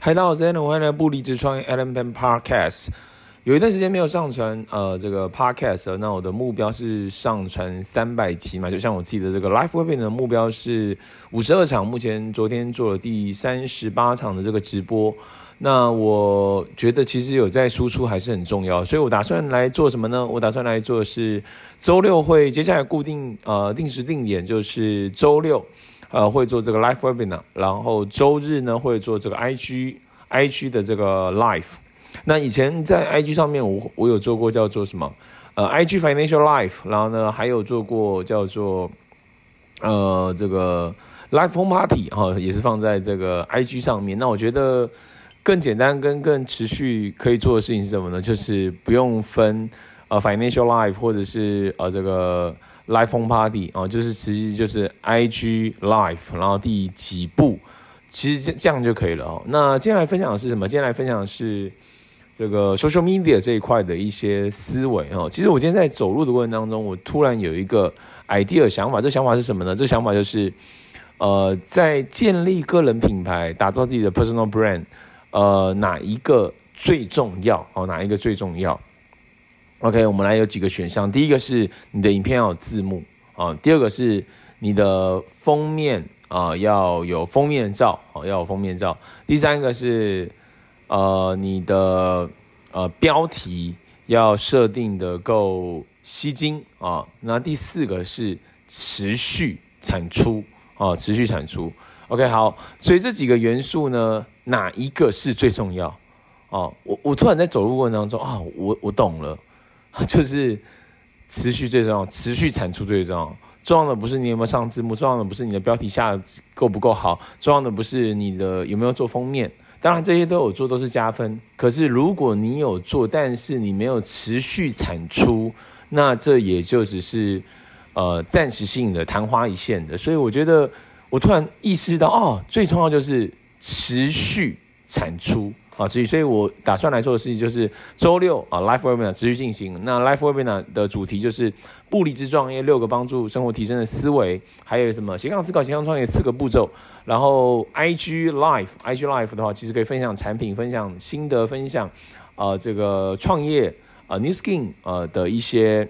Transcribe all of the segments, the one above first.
嗨，大家好，我是 Allen，欢迎来到不离职创业 Allen Peng Podcast。有一段时间没有上传呃这个 Podcast 了，那我的目标是上传三百期嘛，就像我自己的这个 Live Webinar 的目标是五十二场，目前昨天做了第三十八场的这个直播。那我觉得其实有在输出还是很重要，所以我打算来做什么呢？我打算来做的是周六会接下来固定呃定时定点，就是周六。呃，会做这个 live webinar，然后周日呢会做这个 IG IG 的这个 live。那以前在 IG 上面我，我有做过叫做什么？呃，IG Financial Life，然后呢还有做过叫做呃这个 Live Home Party 哈、哦，也是放在这个 IG 上面。那我觉得更简单跟更持续可以做的事情是什么呢？就是不用分呃 Financial Life 或者是呃这个。Live Home Party 啊，就是其实就是 IG Live，然后第几步，其实这这样就可以了哦。那接下来分享的是什么？接下来分享的是这个 Social Media 这一块的一些思维哦。其实我今天在走路的过程当中，我突然有一个 idea 想法，这想法是什么呢？这想法就是，呃，在建立个人品牌、打造自己的 Personal Brand，呃，哪一个最重要？哦，哪一个最重要？OK，我们来有几个选项。第一个是你的影片要有字幕啊，第二个是你的封面啊要有封面照啊，要有封面照。第三个是呃你的呃标题要设定的够吸睛啊。那第四个是持续产出啊，持续产出。OK，好，所以这几个元素呢，哪一个是最重要？哦，我我突然在走路过程当中啊，我我懂了。就是持续最重要，持续产出最重要。重要的不是你有没有上字幕，重要的不是你的标题下得够不够好，重要的不是你的有没有做封面。当然这些都有做，都是加分。可是如果你有做，但是你没有持续产出，那这也就只是呃暂时性的昙花一现的。所以我觉得我突然意识到，哦，最重要就是持续产出。啊，所以，所以我打算来做的事情就是周六啊，Live Webinar 持续进行。那 Live Webinar 的主题就是不离职创业六个帮助生活提升的思维，还有什么斜杠思考、斜杠创业四个步骤。然后 IG Life，IG Life 的话，其实可以分享产品、分享心得、分享呃这个创业啊、New Skin 呃的一些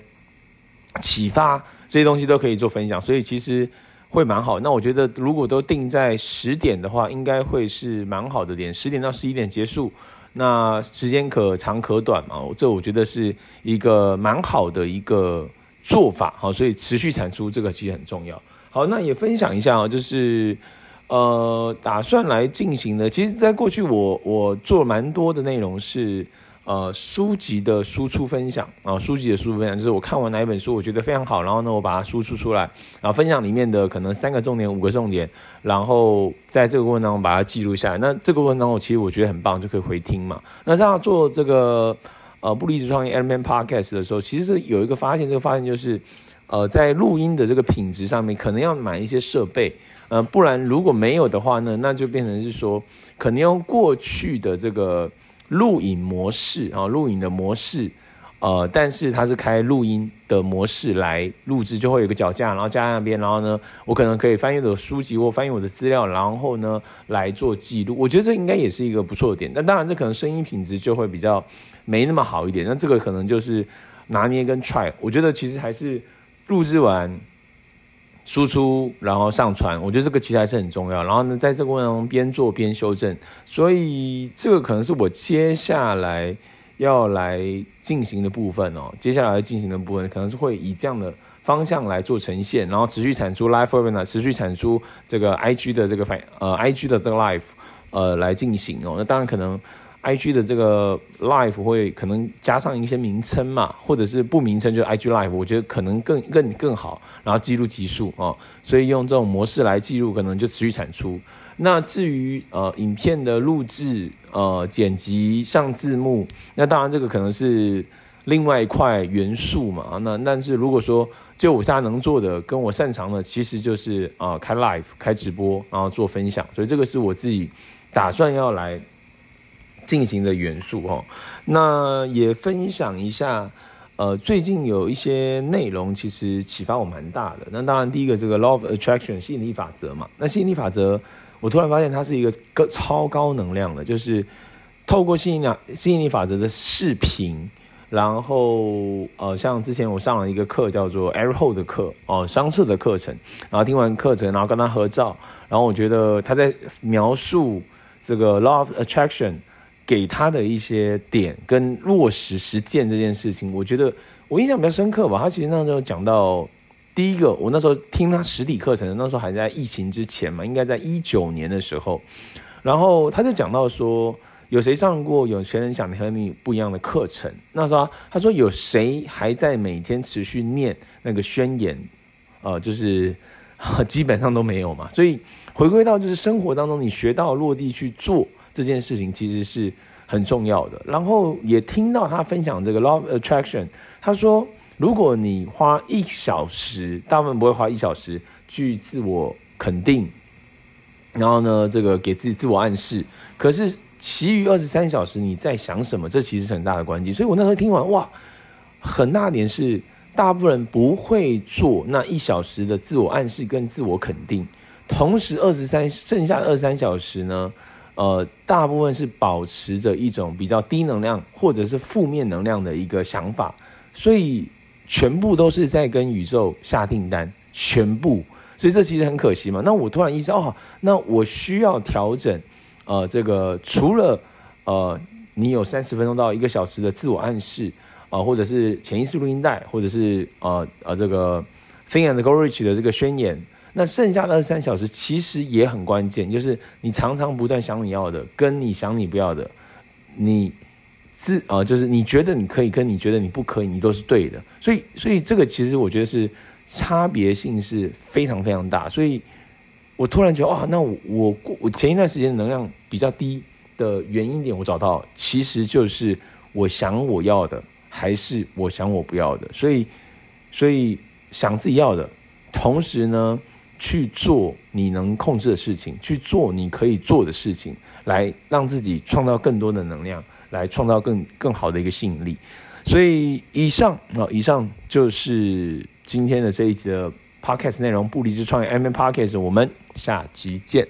启发，这些东西都可以做分享。所以其实。会蛮好，那我觉得如果都定在十点的话，应该会是蛮好的点。十点到十一点结束，那时间可长可短嘛，这我觉得是一个蛮好的一个做法。好，所以持续产出这个其实很重要。好，那也分享一下啊，就是呃，打算来进行的。其实，在过去我我做蛮多的内容是。呃，书籍的输出分享啊，书籍的输出分享就是我看完哪一本书，我觉得非常好，然后呢，我把它输出出来，然后分享里面的可能三个重点、五个重点，然后在这个过程当中把它记录下来。那这个过程当中，其实我觉得很棒，就可以回听嘛。那这样做这个呃不离职创业 Allen Peng Podcast 的时候，其实有一个发现，这个发现就是呃在录音的这个品质上面，可能要买一些设备，呃，不然如果没有的话呢，那就变成是说，可能用过去的这个。录影模式啊，录影的模式，呃，但是它是开录音的模式来录制，就会有个脚架，然后架在那边，然后呢，我可能可以翻阅的书籍或翻阅我的资料，然后呢来做记录。我觉得这应该也是一个不错的点。但当然，这可能声音品质就会比较没那么好一点。那这个可能就是拿捏跟 try。我觉得其实还是录制完。输出，然后上传，我觉得这个其实还是很重要。然后呢，在这个过程中边做边修正，所以这个可能是我接下来要来进行的部分哦。接下来进行的部分可能是会以这样的方向来做呈现，然后持续产出 live webinar，持续产出这个 IG 的这个反呃 IG 的这个 live 呃来进行哦。那当然可能。IG 的这个 Live 会可能加上一些名称嘛，或者是不名称就 IG Live，我觉得可能更更更好，然后记录集数啊，所以用这种模式来记录，可能就持续产出。那至于呃影片的录制、呃剪辑、上字幕，那当然这个可能是另外一块元素嘛。那但是如果说就我现在能做的，跟我擅长的，其实就是啊、呃、开 Live 开直播，然后做分享，所以这个是我自己打算要来。进行的元素哦，那也分享一下，呃，最近有一些内容其实启发我蛮大的。那当然，第一个这个 Law of Attraction 吸引力法则嘛，那吸引力法则我突然发现它是一个个超高能量的，就是透过吸引力吸引力法则的视频，然后呃，像之前我上了一个课叫做 Eric Hou 的课哦，商测的课程，然后听完课程，然后跟他合照，然后我觉得他在描述这个 Law of Attraction 给他的一些点跟落实实践这件事情，我觉得我印象比较深刻吧。他其实那时候讲到。第一个，我那时候听他实体课程，那时候还在疫情之前嘛，应该在一九年的时候，然后他就讲到说，有谁上过有钱人想和你不一样的课程？那时候他说有谁还在每天持续念那个宣言？呃，就是 基本上都没有嘛。所以回归到就是生活当中，你学到落地去做这件事情，其实是很重要的。然后也听到他分享这个 love Attraction，他说。如果你花一小时，大部分不会花一小时去自我肯定，然后呢，这个给自己自我暗示。可是其余二十三小时你在想什么？这其实是很大的关键。所以我那时候听完，哇，很大点是大部分人不会做那一小时的自我暗示跟自我肯定，同时二十三剩下的二十三小时呢，呃，大部分是保持着一种比较低能量或者是负面能量的一个想法，所以。全部都是在跟宇宙下订单，全部，所以这其实很可惜嘛。那我突然意识到，哦，那我需要调整，呃，这个除了呃，你有三十分钟到一个小时的自我暗示，啊、呃，或者是潜意识录音带，或者是呃呃这个 Think and Go Rich 的这个宣言，那剩下的二三小时其实也很关键，就是你常常不断想你要的，跟你想你不要的，你。自啊、就是你觉得你可以，跟你觉得你不可以，你都是对的。所以，所以这个其实我觉得是差别性是非常非常大。所以我突然觉得，哇，那我我我前一段时间能量比较低的原因点，我找到其实就是我想我要的，还是我想我不要的。所以，所以想自己要的，同时呢，去做你能控制的事情，去做你可以做的事情，来让自己创造更多的能量。来创造更更好的一个吸引力，所以以上啊，以上就是今天的这一集的 podcast 内容，不离职创业 M M Podcast，我们下集见。